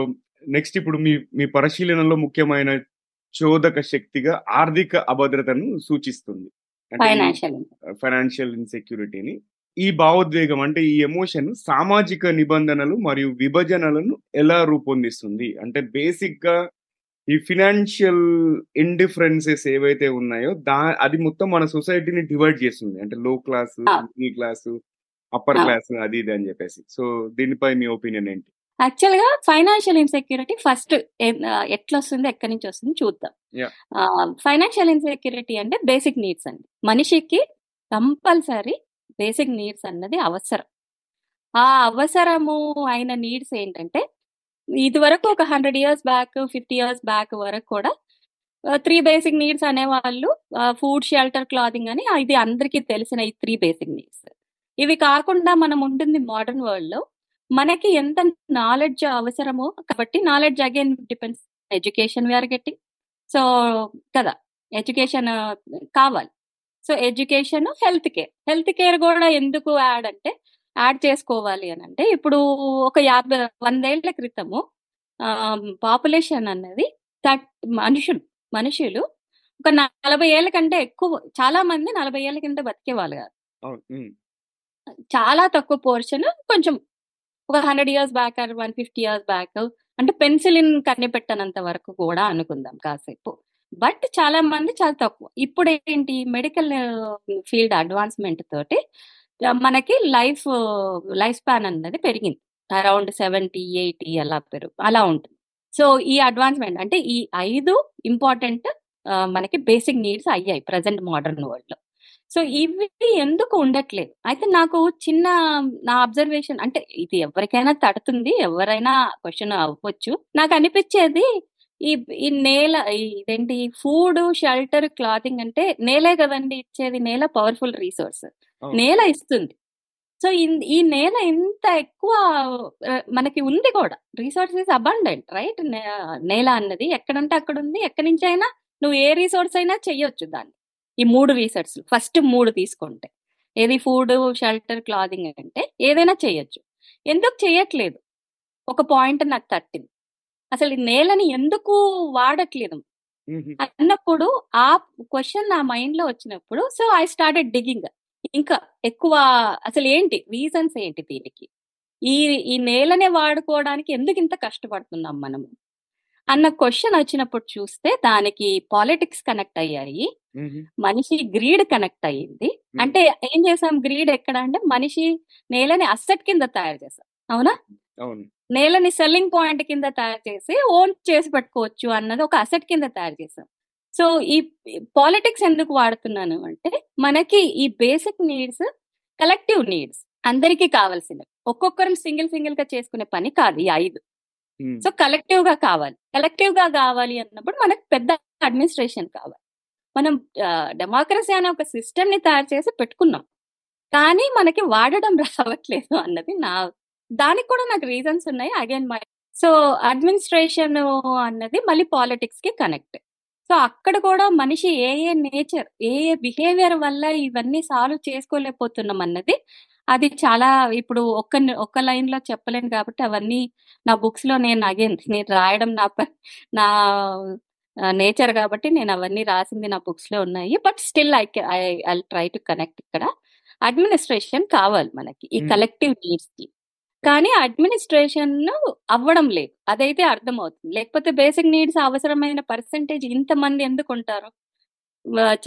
నెక్స్ట్ ఇప్పుడు మీ మీ పరిశీలనలో ముఖ్యమైన చోదక శక్తిగా ఆర్థిక అభద్రతను సూచిస్తుంది. ఫైనాన్షియల్ ఫైనాన్షియల్ ఇన్సెక్యూరిటీని. ఈ భావోద్వేగం అంటే ఈ ఎమోషన్ సామాజిక నిబంధనలు మరియు విభజనలను ఎలా రూపొందిస్తుంది అంటే బేసిక్గా ఈ ఫినాన్షియల్ ఇండిఫరెన్సెస్ ఏవైతే ఉన్నాయో దా అది మొత్తం మన సొసైటీని డివైడ్ చేస్తుంది అంటే low class. Middle class upper. Class అది ఇది అని చెప్పేసి సో దీనిపై మీ ఒపీనియన్ ఏంటి యాక్చువల్గా ఫైనాన్షియల్ ఇన్సెక్యూరిటీ ఫస్ట్ ఎట్లా వస్తుంది ఎక్కడి నుంచి వస్తుంది చూద్దాం. ఫైనాన్షియల్ ఇన్సెక్యూరిటీ అంటే బేసిక్ నీడ్స్ అండి మనిషికి కంపల్సరీ బేసిక్ నీడ్స్ అన్నది అవసరం. ఆ అవసరము అయిన నీడ్స్ ఏంటంటే ఇది వరకు ఒక hundred years back fifty years back వరకు కూడా త్రీ బేసిక్ నీడ్స్ అనేవాళ్ళు ఫుడ్ షెల్టర్ క్లాదింగ్ అని ఇది అందరికీ తెలిసిన ఈ త్రీ బేసిక్ నీడ్స్. ఇవి కాకుండా మనం ఉంటుంది మోడర్న్ వరల్డ్లో మనకి ఎంత నాలెడ్జ్ అవసరమో కాబట్టి knowledge again depends education we're getting so కదా ఎడ్యుకేషన్ కావాలి. So education health care. Health care కూడా ఎందుకు యాడ్ అంటే యాడ్ చేసుకోవాలి అని అంటే ఇప్పుడు ఒక యాభై వందేళ్ళ క్రితము పాపులేషన్ అన్నది థర్ట్ మనుషులు మనుషులు ఒక నలభై ఏళ్ళ కంటే ఎక్కువ చాలా మంది నలభై ఏళ్ళ కింద బతికేవాళ్ళు కాదు. చాలా తక్కువ పోర్షన్ కొంచెం ఒక hundred years back or one fifty years back అంటే పెన్సిలిన్ కనిపెట్టనంత వరకు కూడా అనుకుందాం కాసేపు. బట్ చాలా మంది చాలా తక్కువ. ఇప్పుడు ఏంటి మెడికల్ ఫీల్డ్ అడ్వాన్స్మెంట్ తోటి మనకి లైఫ్ లైఫ్ స్పాన్ అన్నది పెరిగింది. అరౌండ్ సెవెంటీ ఎయిటీ అలా పెరుగు అలా ఉంటుంది. సో ఈ అడ్వాన్స్మెంట్ అంటే ఈ ఐదు ఇంపార్టెంట్ మనకి బేసిక్ నీడ్స్ అయ్యాయి ప్రజెంట్ మోడర్న్ వరల్డ్లో సో ఇవి ఎందుకు ఉండట్లేదు? అయితే నాకు చిన్న నా అబ్జర్వేషన్ అంటే ఇది ఎవరికైనా తడుతుంది ఎవరైనా క్వశ్చన్ అవ్వచ్చు. నాకు అనిపించేది ఈ ఈ నేల ఇదేంటి? ఫుడ్ షెల్టర్ క్లాతింగ్ అంటే నేలే కదండి ఇచ్చేది. నేల పవర్ఫుల్ రీసోర్స్. నేల ఇస్తుంది. సో ఈ నేల ఇంత ఎక్కువ మనకి ఉంది కూడా. Resources abundant right? నేల అన్నది ఎక్కడంటే అక్కడ ఉంది ఎక్కడి నుంచి అయినా నువ్వు ఏ రీసోర్స్ అయినా చెయ్యొచ్చు దాన్ని. ఈ మూడు రీసెర్చ్ ఫస్ట్ మూడు తీసుకుంటే. ఏది ఫుడ్ షెల్టర్ క్లాదింగ్ అంటే ఏదైనా చేయొచ్చు ఎందుకు చేయట్లేదు ఒక పాయింట్ నాకు తట్టింది. అసలు ఈ నేలని ఎందుకు వాడట్లేదు? అన్నప్పుడు ఆ క్వశ్చన్ నా మైండ్లో వచ్చినప్పుడు సో ఐ స్టార్టెడ్ డిగ్గింగ్. ఇంకా ఎక్కువ అసలు ఏంటి? రీజన్స్ ఏంటి దీనికి? ఈ ఈ నేలనే వాడుకోవడానికి ఎందుకు ఇంత కష్టపడుతున్నాం మనము? అన్న క్వశ్చన్ వచ్చినప్పుడు చూస్తే దానికి పాలిటిక్స్ కనెక్ట్ అయ్యాయి. మనిషి గ్రీడ్ కనెక్ట్ అయ్యింది. అంటే ఏం చేసాం? గ్రీడ్ ఎక్కడ అంటే మనిషి నేలని అసెట్ కింద తయారు చేసాం. అవునా? అవును. నేలని సెల్లింగ్ పాయింట్ కింద తయారు చేసి ఓన్ చేసి పెట్టుకోవచ్చు అన్నది ఒక అసెట్ కింద తయారు చేసాం సో ఈ పాలిటిక్స్ ఎందుకు వాడుతున్నాను అంటే మనకి ఈ బేసిక్ నీడ్స్ కలెక్టివ్ నీడ్స్ అందరికీ కావాల్సినవి. ఒక్కొక్కరం సింగిల్ సింగిల్గా చేసుకునే పని కాదు ఈ ఐదు. సో కలెక్టివ్గా కావాలి. కలెక్టివ్గా కావాలి అన్నప్పుడు మనకు పెద్ద అడ్మినిస్ట్రేషన్ కావాలి. మనం డెమోక్రసీ అనే ఒక సిస్టమ్ని తయారు చేసి పెట్టుకున్నాం. కానీ మనకి వాడడం రావట్లేదు అన్నది నా దానికి కూడా నాకు రీజన్స్ ఉన్నాయి. అగైన్ మై సో అడ్మినిస్ట్రేషన్ అన్నది మళ్ళీ పాలిటిక్స్కి కనెక్ట్ సో అక్కడ కూడా మనిషి ఏ ఏ నేచర్ ఏ ఏ బిహేవియర్ వల్ల ఇవన్నీ సాల్వ్ చేసుకోలేకపోతున్నాం అన్నది అది చాలా ఇప్పుడు ఒక్క ఒక్క లైన్లో చెప్పలేను కాబట్టి అవన్నీ నా బుక్స్లో నేను అగైన్ నేను రాయడం నా నా నేచర్ కాబట్టి నేను అవన్నీ రాసింది నా బుక్స్లో ఉన్నాయి. But still I I try to connect ఇక్కడ. అడ్మినిస్ట్రేషన్ కావాలి మనకి ఈ Hmm. కలెక్టివ్ నీడ్స్కి. కానీ అడ్మినిస్ట్రేషన్ అవ్వడం లేదు. అదైతే అర్థమవుతుంది. లేకపోతే బేసిక్ నీడ్స్ అవసరమైన పర్సంటేజ్ ఇంతమంది ఎందుకు ఉంటారు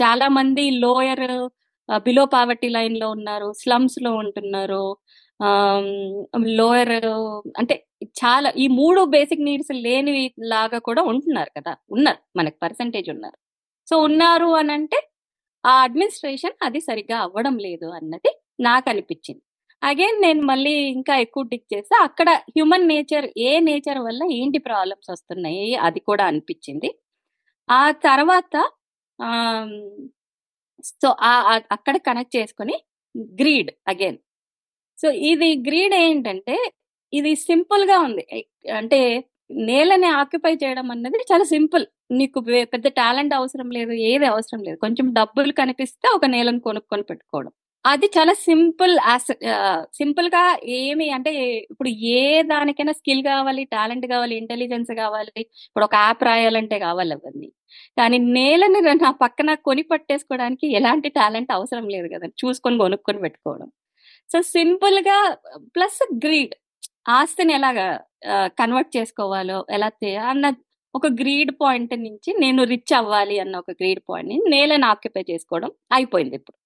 చాలా మంది లోయర్ బిలో పావర్టీ లైన్లో ఉన్నారు స్లమ్స్లో ఉంటున్నారు లోయర్ అంటే చాలా ఈ మూడు బేసిక్ నీడ్స్ లేని లాగా కూడా ఉంటున్నారు కదా? ఉన్నారు. మనకి పర్సంటేజ్ ఉన్నారు. సో ఉన్నారు అని అంటే ఆ అడ్మినిస్ట్రేషన్ అది సరిగ్గా అవ్వడం లేదు అన్నది నాకు అనిపించింది అగైన్ నేను మళ్ళీ ఇంకా ఎక్కువ టిక్ చేస్తే అక్కడ హ్యూమన్ నేచర్ ఏ నేచర్ వల్ల ఏంటి ప్రాబ్లమ్స్ వస్తున్నాయి? అది కూడా అనిపించింది. ఆ తర్వాత సో అక్కడ కనెక్ట్ చేసుకుని గ్రీడ్ అగైన్ సో ఇది గ్రీడ్ ఏంటంటే ఇది సింపుల్గా ఉంది. అంటే నేలని ఆక్యుపై చేయడం అన్నది చాలా సింపుల్ నీకు పెద్ద టాలెంట్ అవసరం లేదు ఏది అవసరం లేదు. కొంచెం డబ్బులు కనిపిస్తే ఒక నేలను కొనుక్కొని పెట్టుకోవడం. అది చాలా సింపుల్ సింపుల్గా ఏమి అంటే ఇప్పుడు ఏ దానికైనా స్కిల్ కావాలి టాలెంట్ కావాలి ఇంటెలిజెన్స్ కావాలి ఇప్పుడు ఒక యాప్ రాయాలంటే కావాలి అవన్నీ. కానీ నేలని నా పక్కన కొని పట్టేసుకోవడానికి ఎలాంటి టాలెంట్ అవసరం లేదు కదా చూసుకొని కొనుక్కొని పెట్టుకోవడం. సో సింపుల్గా ప్లస్ గ్రీడ్ ఆస్తిని ఎలాగా కన్వర్ట్ చేసుకోవాలో ఎలా అన్న ఒక గ్రీడ్ పాయింట్ నుంచి నేను రిచ్ అవ్వాలి అన్న ఒక గ్రీడ్ పాయింట్ని నేలని ఆక్యుపై చేసుకోవడం అయిపోయింది ఇప్పుడు.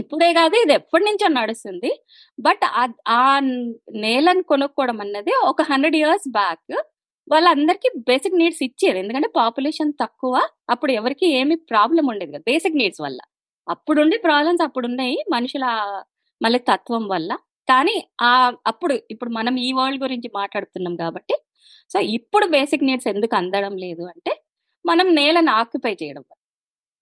ఇప్పుడే కాదు ఇది ఎప్పటి నుంచో నడుస్తుంది. బట్ ఆ నేలను కొనుక్కోవడం అన్నది ఒక హండ్రెడ్ ఇయర్స్ బ్యాక్ వాళ్ళందరికీ బేసిక్ నీడ్స్ ఇచ్చేది. ఎందుకంటే పాపులేషన్ తక్కువ అప్పుడు ఎవరికి ఏమి ప్రాబ్లం ఉండేది కదా బేసిక్ నీడ్స్ వల్ల. అప్పుడుండి ప్రాబ్లమ్స్ అప్పుడు ఉన్నాయి మనుషుల మళ్ళీ తత్వం వల్ల. కానీ ఆ అప్పుడు ఇప్పుడు మనం ఈ వరల్డ్ గురించి మాట్లాడుతున్నాం కాబట్టి సో ఇప్పుడు బేసిక్ నీడ్స్ ఎందుకు అందడం లేదు అంటే మనం నేలను ఆక్యుపై చేయడం వల్ల.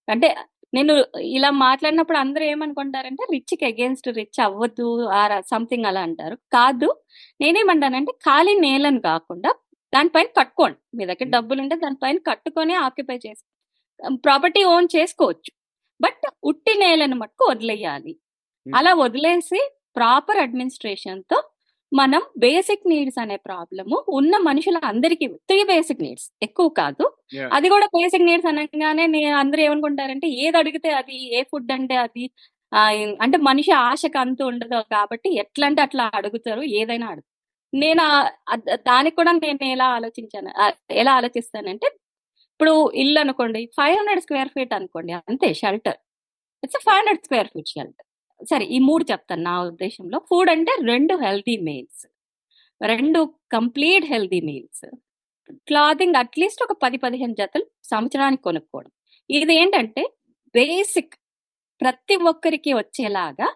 అంటే నేను ఇలా మాట్లాడినప్పుడు అందరూ ఏమనుకుంటారంటే రిచ్కి అగేన్స్ట్ రిచ్ అవ్వద్దు ఆర్ సంథింగ్ అలా అంటారు కాదు నేనేమంటానంటే ఖాళీ నేలను కాకుండా దానిపైన కట్టుకోండి మీ దగ్గర. డబ్బులు ఉంటే దానిపైన కట్టుకొని ఆక్యుపై చేసి ప్రాపర్టీ ఓన్ చేసుకోవచ్చు బట్ ఉట్టి నేలను మట్టుకు వదిలేయాలి. అలా వదిలేసి ప్రాపర్ అడ్మినిస్ట్రేషన్తో మనం బేసిక్ నీడ్స్ అనే ప్రాబ్లము ఉన్న మనుషుల అందరికీ త్రీ బేసిక్ నీడ్స్ ఎక్కువ కాదు. అది కూడా బేసిక్ నీడ్స్ అనగానే నే- అందరూ ఏమనుకుంటారంటే ఏది అడిగితే అది ఏ ఫుడ్ అంటే అది అంటే మనిషి ఆశకు అంతు ఉండదు కాబట్టి ఎట్లా అంటే అట్లా అడుగుతారు ఏదైనా అడుగు. నేను దానికి కూడా నేను ఎలా ఆలోచించాను ఎలా ఆలోచిస్తానంటే ఇప్పుడు ఇల్లు అనుకోండి ఫైవ్ హండ్రెడ్ స్క్వేర్ ఫీట్ అనుకోండి అంతే shelter it's five hundred square feet shelter సరే ఈ మూడు చెప్తాను నా ఉద్దేశంలో. ఫుడ్ అంటే రెండు హెల్తీ మీల్స్. రెండు complete healthy meals. Clothing at least ఒక పది పదిహేను జతలు సంవత్సరానికి కొనుక్కోవడం. ఇది ఏంటంటే బేసిక్ ప్రతి ఒక్కరికి వచ్చేలాగా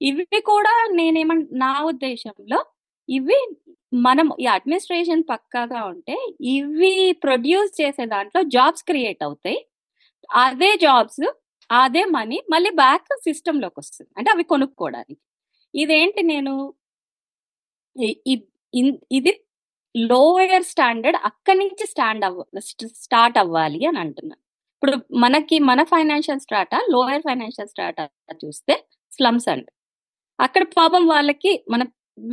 ఇవి కూడా నేనేమన్ నా ఉద్దేశంలో ఇవి మనం ఈ అడ్మినిస్ట్రేషన్ పక్కాగా ఉంటే ఇవి ప్రొడ్యూస్ చేసే దాంట్లో జాబ్స్ క్రియేట్ అవుతాయి. అదే జాబ్స్ అదే మనీ మళ్ళీ బ్యాక్ సిస్టమ్లోకి వస్తుంది. అంటే అవి కొనుక్కోవడానికి. ఇదేంటి నేను ఇది లోయర్ స్టాండర్డ్ అక్కడి నుంచి స్టాండ్ అవ్వ స్టార్ట్ అవ్వాలి అని అంటున్నాను ఇప్పుడు మనకి మన financial strata lower financial strata చూస్తే స్లమ్స్ అండ్. అక్కడ పాపం వాళ్ళకి మన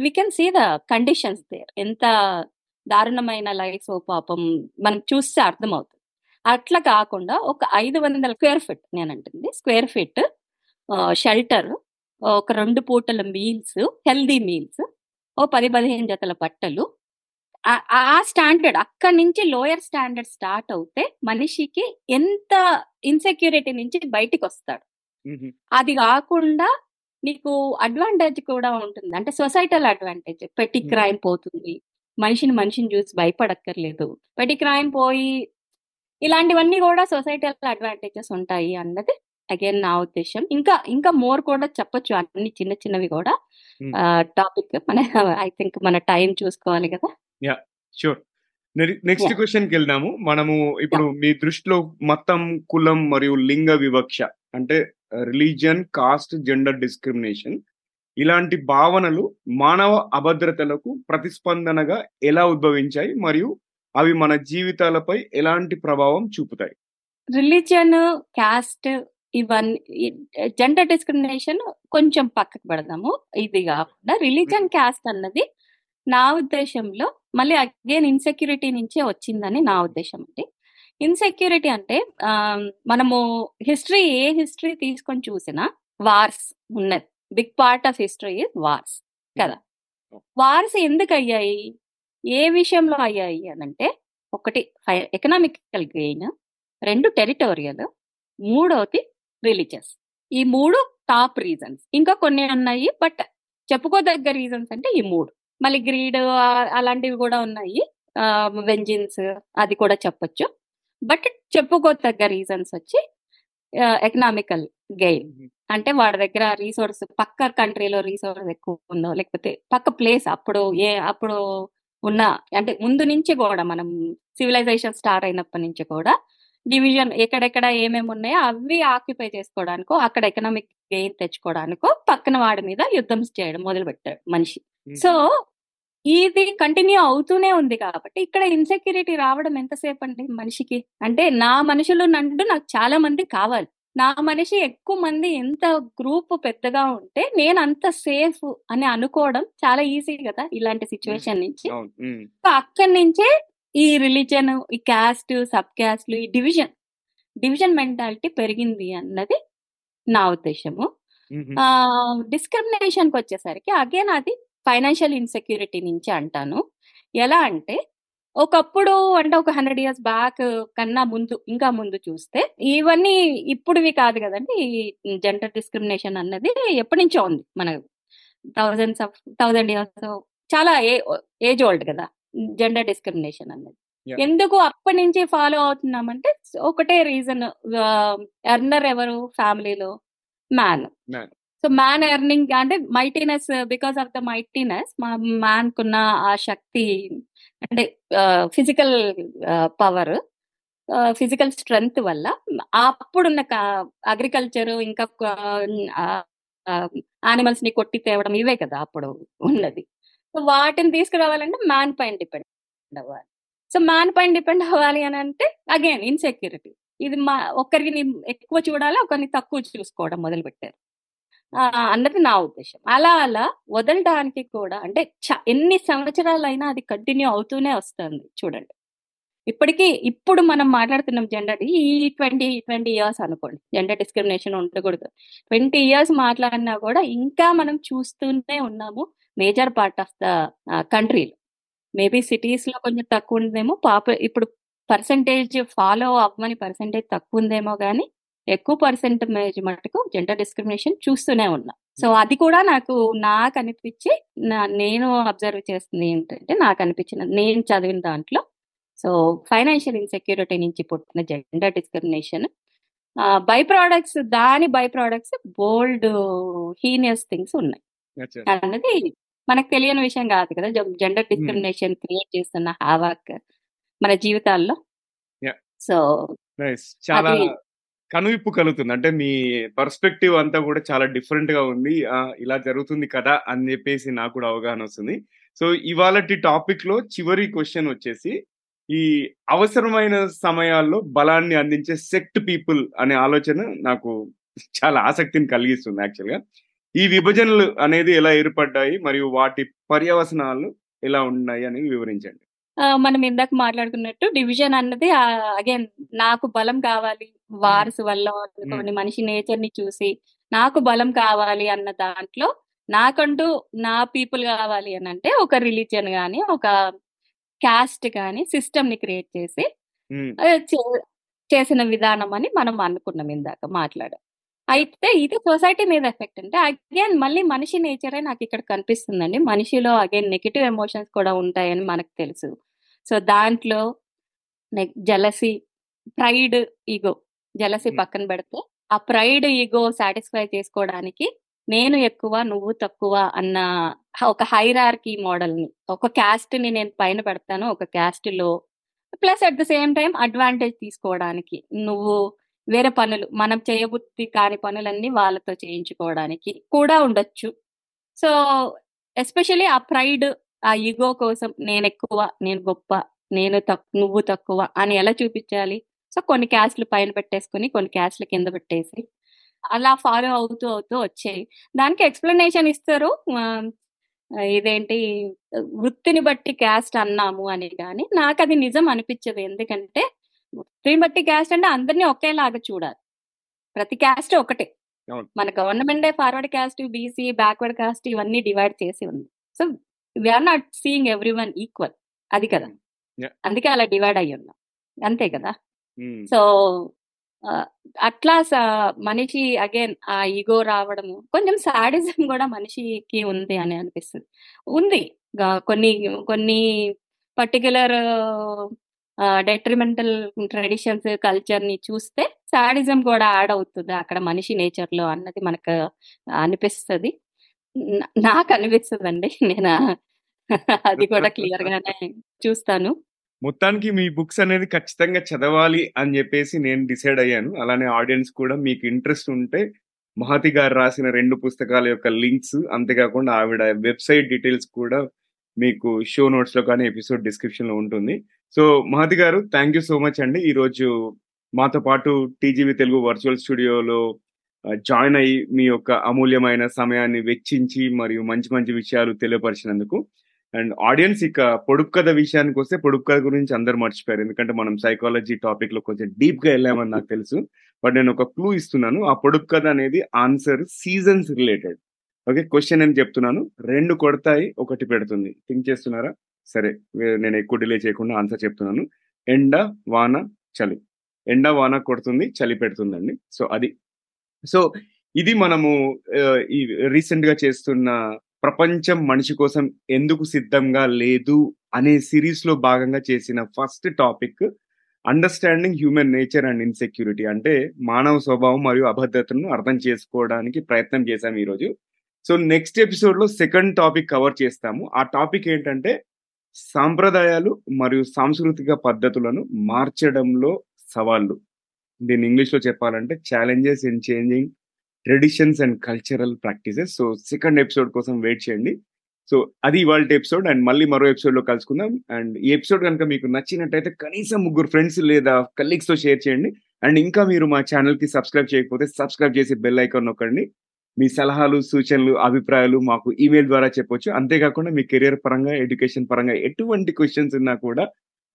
we can see the conditions there ఎంత దారుణమైన లైఫ్ పాపం మనం చూస్తే అర్థమవుతుంది. అట్లా కాకుండా ఒక ఐదు వందల స్క్వేర్ ఫీట్ నేను అంటుంది స్క్వేర్ ఫీట్ షెల్టర్ ఒక రెండు పూటల మీల్స్ హెల్దీ మీల్స్ ఓ పది పదిహేను జతల బట్టలు. ఆ- స్టాండర్డ్ అక్కడి నుంచి లోయర్ స్టాండర్డ్ స్టార్ట్ అవుతే మనిషికి ఎంత ఇన్సెక్యూరిటీ నుంచి బయటికి వస్తాడు అది కాకుండా నీకు అడ్వాంటేజ్ కూడా ఉంటుంది. అంటే సొసైటల్ అడ్వాంటేజ్. పెట్టి. క్రైమ్ పోతుంది. మనిషిని మనిషిని చూసి భయపడక్కర్లేదు. పెట్టి క్రైమ్ పోయి ఇలాంటివన్నీ కూడా సొసైటల్ అడ్వాంటేజెస్ ఉంటాయి అన్నది అగైన్ నా ఉద్దేశం ఇంకా ఇంకా మోర్ కూడా చెప్పొచ్చు. అన్ని చిన్న చిన్నవి కూడా. టాపిక్ మన ఐ థింక్ మన టైం చూసుకోవాలి కదా. Sure next Yeah. క్వశ్చన్కి వెళ్దాము మనము ఇప్పుడు మీ దృష్టిలో మతం కులం మరియు లింగ వివక్ష అంటే రిలీజియన్ కాస్ట్ జెండర్ డిస్క్రిమినేషన్ ఇలాంటి భావనలు మానవ అభద్రతలకు ప్రతిస్పందనగా ఎలా ఉద్భవించాయి? మరియు అవి మన జీవితాలపై ఎలాంటి ప్రభావం చూపుతాయి? రిలీజియన్ క్యాస్ట్ ఇవన్నీ జెండర్ డిస్క్రిమినేషన్ కొంచెం పక్కకు పెడదాము. ఇది కాకుండా రిలీజియన్ క్యాస్ట్ అన్నది నా ఉద్దేశంలో మళ్ళీ అగైన్ ఇన్సెక్యూరిటీ నుంచే వచ్చిందని నా ఉద్దేశం అండి. ఇన్సెక్యూరిటీ అంటే మనము హిస్టరీ ఏ హిస్టరీ తీసుకొని చూసినా వార్స్ ఉన్నది. Big part of history is wars కదా. వార్స్ ఎందుకు అయ్యాయి ఏ విషయంలో అయ్యాయి అనంటే ఒకటి ఎకనామికల్ గెయిన్ రెండు టెరిటోరియల్ మూడవది రిలీజియస్. ఈ మూడు టాప్ రీజన్స్. ఇంకా కొన్ని ఉన్నాయి బట్ చెప్పుకోదగ్గ రీజన్స్ అంటే ఈ మూడు. మళ్ళీ గ్రీడ్ అలాంటివి కూడా ఉన్నాయి. వెంజిన్స్ అది కూడా చెప్పొచ్చు. బట్ చెప్పుకోదగ్గ రీజన్స్ వచ్చి ఎకనామికల్ గెయిన్. అంటే వాడి దగ్గర రీసోర్స్ పక్క కంట్రీలో రీసోర్స్ ఎక్కువ ఉందో లేకపోతే పక్క ప్లేస్ అప్పుడు ఏ అప్పుడు ఉన్న అంటే ముందు నుంచి కూడా మనం సివిలైజేషన్ స్టార్ట్ అయినప్పటి నుంచి కూడా డివిజన్ ఎక్కడెక్కడ ఏమేమి ఉన్నాయో అవి ఆక్యుపై చేసుకోవడానికో అక్కడ ఎకనామిక్ గెయిన్ తెచ్చుకోవడానికో పక్కన వాడి మీద యుద్ధం చేయడం మొదలు పెట్టాడు మనిషి సో ఇది కంటిన్యూ అవుతూనే ఉంది కాబట్టి ఇక్కడ ఇన్సెక్యూరిటీ రావడం ఎంతసేపు అండి మనిషికి? అంటే నా మనుషులు నందు నాకు చాలా మంది కావాలి. నా మనిషి ఎక్కువ మంది ఎంత గ్రూప్ పెద్దగా ఉంటే నేను అంత సేఫ్ అని అనుకోవడం చాలా ఈజీ కదా ఇలాంటి సిచ్యువేషన్ నుంచి. అక్కడి నుంచే ఈ రిలీజన్ ఈ క్యాస్ట్ సబ్ క్యాస్ట్లు ఈ డివిజన్ డివిజన్ మెంటాలిటీ పెరిగింది అన్నది నా ఉద్దేశము. ఉమ్, డిస్క్రిమినేషన్కి వచ్చేసరికి అగైన్ అది ఫైనాన్షియల్ ఇన్సెక్యూరిటీ నుంచి అంటాను. ఎలా అంటే ఒకప్పుడు అంటే ఒక హండ్రెడ్ ఇయర్స్ బ్యాక్ కన్నా ముందు ఇంకా ముందు చూస్తే ఇవన్నీ ఇప్పుడువి కాదు కదండి. ఈ జెండర్ డిస్క్రిమినేషన్ అన్నది ఎప్పటి నుంచో ఉంది మన థౌజండ్స్ ఆఫ్ థౌజండ్ ఇయర్స్ చాలా ఏజ్ ఓల్డ్ కదా జెండర్ డిస్క్రిమినేషన్ అన్నది. ఎందుకు అప్పటి నుంచి ఫాలో అవుతున్నామంటే ఒకటే రీజన్ ఎర్నర్ ఎవరు? ఫ్యామిలీలో మ్యాన్. సో మ్యాన్ ఎర్నింగ్ అంటే mightiness because of the mightiness మా మ్యాన్ కున్న ఆ శక్తి అంటే ఫిజికల్ పవర్ ఫిజికల్ స్ట్రెంగ్త్ వల్ల అప్పుడున్న అగ్రికల్చర్ ఇంకా యానిమల్స్ని కొట్టి తేవడం ఇవే కదా అప్పుడు ఉన్నది. సో వాటిని తీసుకురావాలంటే మ్యాన్ పైన డిపెండ్ అవ్వాలి. సో మ్యాన్ పైన డిపెండ్ అవ్వాలి అని అంటే అగైన్ ఇన్సెక్యూరిటీ. ఇది మా ఒకరిని ఎక్కువ చూడాలి ఒకరిని తక్కువ చూసుకోవడం మొదలు పెట్టారు అన్నది నా ఉద్దేశం. అలా అలా వదలడానికి కూడా అంటే చ- ఎన్ని సంవత్సరాలైనా అది కంటిన్యూ అవుతూనే వస్తుంది చూడండి. ఇప్పటికీ ఇప్పుడు మనం మాట్లాడుతున్నాం జెండర్ ఈ ట్వంటీ ట్వంటీ ఇయర్స్ అనుకోండి జెండర్ డిస్క్రిమినేషన్ ఉండకూడదు. ట్వంటీ ఇయర్స్ మాట్లాడినా కూడా ఇంకా మనం చూస్తూనే ఉన్నాము మేజర్ పార్ట్ ఆఫ్ ద కంట్రీలో. మేబీ సిటీస్లో కొంచెం తక్కువ ఉందేమో పాప ఇప్పుడు పర్సంటేజ్ ఫాలో అవ్వని పర్సంటేజ్ తక్కువ ఉందేమో కానీ ఎక్కువ పర్సెంటేజ్ మటుకు జెండర్ డిస్క్రిమినేషన్ చూస్తూనే ఉన్నా. సో అది కూడా నాకు నాకు అనిపించి నేను అబ్జర్వ్ చేస్తుంది ఏంటంటే నాకు అనిపించిన నేను చదివిన దాంట్లో సో ఫైనాన్షియల్ ఇన్సెక్యూరిటీ నుంచి పుట్టిన జెండర్ డిస్క్రిమినేషన్ బై ప్రోడక్ట్స్ దాని by products bold heinous things ఉన్నాయి. అన్నది మనకు తెలియని విషయం కాదు కదా జెండర్ డిస్క్రిమినేషన్ క్రియేట్ చేస్తున్న హావాక్ మన జీవితాల్లో. సో చాలా కనువిప్పు కలుగుతుంది. అంటే మీ పర్స్పెక్టివ్ అంతా కూడా చాలా డిఫరెంట్గా ఉంది ఇలా జరుగుతుంది కదా అని చెప్పేసి నాకు కూడా అవగాహన వస్తుంది. సో ఇవాళటి టాపిక్లో చివరి క్వశ్చన్ వచ్చేసి ఈ అవసరమైన సమయాల్లో బలాన్ని అందించే సెక్ట్ పీపుల్ అనే ఆలోచన నాకు చాలా ఆసక్తిని కలిగిస్తుంది యాక్చువల్గా ఈ విభజనలు అనేది ఎలా ఏర్పడ్డాయి మరియు వాటి పర్యవసనాలు ఎలా ఉన్నాయి అని వివరించండి. మనం ఇందాక మాట్లాడుకున్నట్టు డివిజన్ అన్నది అగైన్ నాకు బలం కావాలి వారసు వల్ల అనుకోండి మనిషి నేచర్ని చూసి నాకు బలం కావాలి అన్న దాంట్లో నాకంటూ నా పీపుల్ కావాలి అని అంటే ఒక రిలీజియన్ గాని ఒక క్యాస్ట్ గాని సిస్టమ్ని క్రియేట్ చేసి చేసిన విధానం అని మనం అనుకున్నాం ఇందాక మాట్లాడాం అయితే ఇది సొసైటీ మీద ఎఫెక్ట్ అంటే అగైన్ మళ్ళీ మనిషి నేచరే నాకు ఇక్కడ కనిపిస్తుందండి. మనిషిలో అగైన్ నెగిటివ్ ఎమోషన్స్ కూడా ఉంటాయని మనకు తెలుసు. సో దాంట్లో జలసి ప్రైడ్ ఈగో జలసి. పక్కన పెడితే ఆ ప్రైడ్ ఈగో సాటిస్ఫై చేసుకోవడానికి నేను ఎక్కువ నువ్వు తక్కువ అన్న ఒక హైరార్కీ మోడల్ని ఒక క్యాస్ట్ని నేను పైన పెడతాను ఒక క్యాస్ట్లో plus at the same time advantage తీసుకోవడానికి నువ్వు వేరే పనులు మనం చేయబుద్ధి కాని పనులన్నీ వాళ్ళతో చేయించుకోవడానికి కూడా ఉండొచ్చు. సో ఎస్పెషల్లీ ఆ ప్రైడ్ ఆ ఈగో కోసం నేను ఎక్కువ నేను గొప్ప నేను తక్కువ నువ్వు తక్కువ అని ఎలా చూపించాలి? సో కొన్ని క్యాస్ట్లు పైన పెట్టేసుకుని కొన్ని క్యాస్ట్లు కింద పెట్టేసి అలా ఫాలో అవుతూ అవుతూ వచ్చాయి. దానికి ఎక్స్ప్లెనేషన్ ఇస్తారు. ఇదేంటి వృత్తిని బట్టి క్యాస్ట్ అన్నాము అని కానీ నాకు అది నిజం అనిపించదు. ఎందుకంటే వృత్తిని బట్టి క్యాస్ట్ అంటే అందరినీ ఒకేలాగా చూడాలి. ప్రతి క్యాస్ట్ ఒకటే. మన government forward caste BC backward caste ఇవన్నీ డివైడ్ చేసి ఉంది. So we are not seeing everyone equal. అది కదా. అందుకే అలా డివైడ్ అయ్యి ఉన్నాం అంతే కదా? సో అట్లా మనిషి అగైన్ ఆ ఈగో రావడము కొంచెం సాడిజం కూడా మనిషికి ఉంది అని అనిపిస్తుంది. ఉంది. కొన్ని కొన్ని పర్టికులర్ డెట్రిమెంటల్ ట్రెడిషన్స్ కల్చర్ని చూస్తే సాడిజం కూడా యాడ్ అవుతుంది అక్కడ మనిషి నేచర్లో అన్నది మనకు అనిపిస్తుంది. నాకు అనిపిస్తుంది అండి నేను అది కూడా క్లియర్ గానే చూస్తాను. మొత్తానికి మీ బుక్స్ అనేది ఖచ్చితంగా చదవాలి అని చెప్పేసి నేను డిసైడ్ అయ్యాను. అలానే ఆడియన్స్ కూడా మీకు ఇంట్రెస్ట్ ఉంటే మహతి గారు రాసిన రెండు పుస్తకాల యొక్క లింక్స్ అంతేకాకుండా ఆవిడ వెబ్సైట్ డీటెయిల్స్ కూడా మీకు షో నోట్స్లో కానీ ఎపిసోడ్ డిస్క్రిప్షన్లో ఉంటుంది. సో మహతి గారు థ్యాంక్ యూ సో మచ్ అండి. ఈ రోజు మాతో పాటు టీజీవీ తెలుగు వర్చువల్ స్టూడియోలో జాయిన్ అయ్యి మీ యొక్క అమూల్యమైన సమయాన్ని వెచ్చించి మరియు మంచి మంచి విషయాలు తెలియపరిచినందుకు అండ్ ఆడియన్స్ ఇక పొడుపు కథ విషయానికి వస్తే పొడుపు కథ గురించి అందరు మర్చిపోయారు. ఎందుకంటే మనం సైకాలజీ టాపిక్లో కొంచెం డీప్గా వెళ్ళామని నాకు తెలుసు. బట్ నేను ఒక క్లూ ఇస్తున్నాను. ఆ పొడుపు కథ అనేది answer seasons related okay question నేను చెప్తున్నాను. రెండు కొడతాయి ఒకటి పెడుతుంది. థింక్ చేస్తున్నారా? సరే నేను ఎక్కువ డిలే చేయకుండా ఆన్సర్ చెప్తున్నాను. ఎండ వాన చలి. ఎండ వాన కొడుతుంది చలి పెడుతుందండి. సో అది. సో ఇది మనము ఈ రీసెంట్గా చేస్తున్న ప్రపంచం మనిషి కోసం ఎందుకు సిద్ధంగా లేదు అనే సిరీస్లో భాగంగా చేసిన first topic understanding human nature and insecurity అంటే మానవ స్వభావం మరియు అభద్రతను అర్థం చేసుకోవడానికి ప్రయత్నం చేశాం ఈరోజు. సో నెక్స్ట్ ఎపిసోడ్లో సెకండ్ టాపిక్ కవర్ చేస్తాము. ఆ టాపిక్ ఏంటంటే సాంప్రదాయాలు మరియు సాంస్కృతిక పద్ధతులను మార్చడంలో సవాళ్ళు. దీన్ని ఇంగ్లీష్లో చెప్పాలంటే challenges in changing traditions and cultural practices so second episode కోసం వెయిట్ చేయండి. సో అది ఇవాళ ఎపిసోడ్ అండ్ మళ్ళీ మరో ఎపిసోడ్లో కలుసుకుందాం. అండ్ ఈ ఎపిసోడ్ కనుక మీకు నచ్చినట్టయితే కనీసం ముగ్గురు ఫ్రెండ్స్ లేదా కలీగ్స్తో షేర్ చేయండి. అండ్ ఇంకా మీరు మా ఛానల్కి సబ్స్క్రైబ్ చేయకపోతే సబ్స్క్రైబ్ చేసి బెల్ ఐకాన్ నొక్కండి. మీ సలహాలు సూచనలు అభిప్రాయాలు మాకు ఈమెయిల్ ద్వారా చెప్పొచ్చు. అంతేకాకుండా మీ కెరియర్ పరంగా ఎడ్యుకేషన్ పరంగా ఎటువంటి క్వశ్చన్స్ ఉన్నా కూడా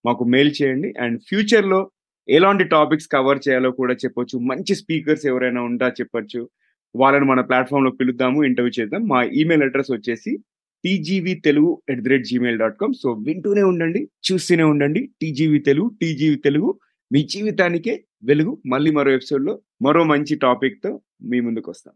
మాకు మెయిల్ చేయండి. అండ్ ఫ్యూచర్లో ఎలాంటి టాపిక్స్ కవర్ చేయాలో కూడా చెప్పొచ్చు. మంచి స్పీకర్స్ ఎవరైనా ఉంటా చెప్పొచ్చు. వాళ్ళని మన ప్లాట్ఫామ్లో పిలుద్దాము ఇంటర్వ్యూ చేద్దాం. మా ఈమెయిల్ అడ్రస్ వచ్చేసి TGV Telugu at the rate gmail dot com so వింటూనే ఉండండి చూస్తూనే ఉండండి. టీజీవీ తెలుగు టీజీవీ తెలుగు మీ జీవితానికే వెలుగు. మళ్ళీ మరో ఎపిసోడ్లో మరో మంచి టాపిక్తో మీ ముందుకు వస్తాం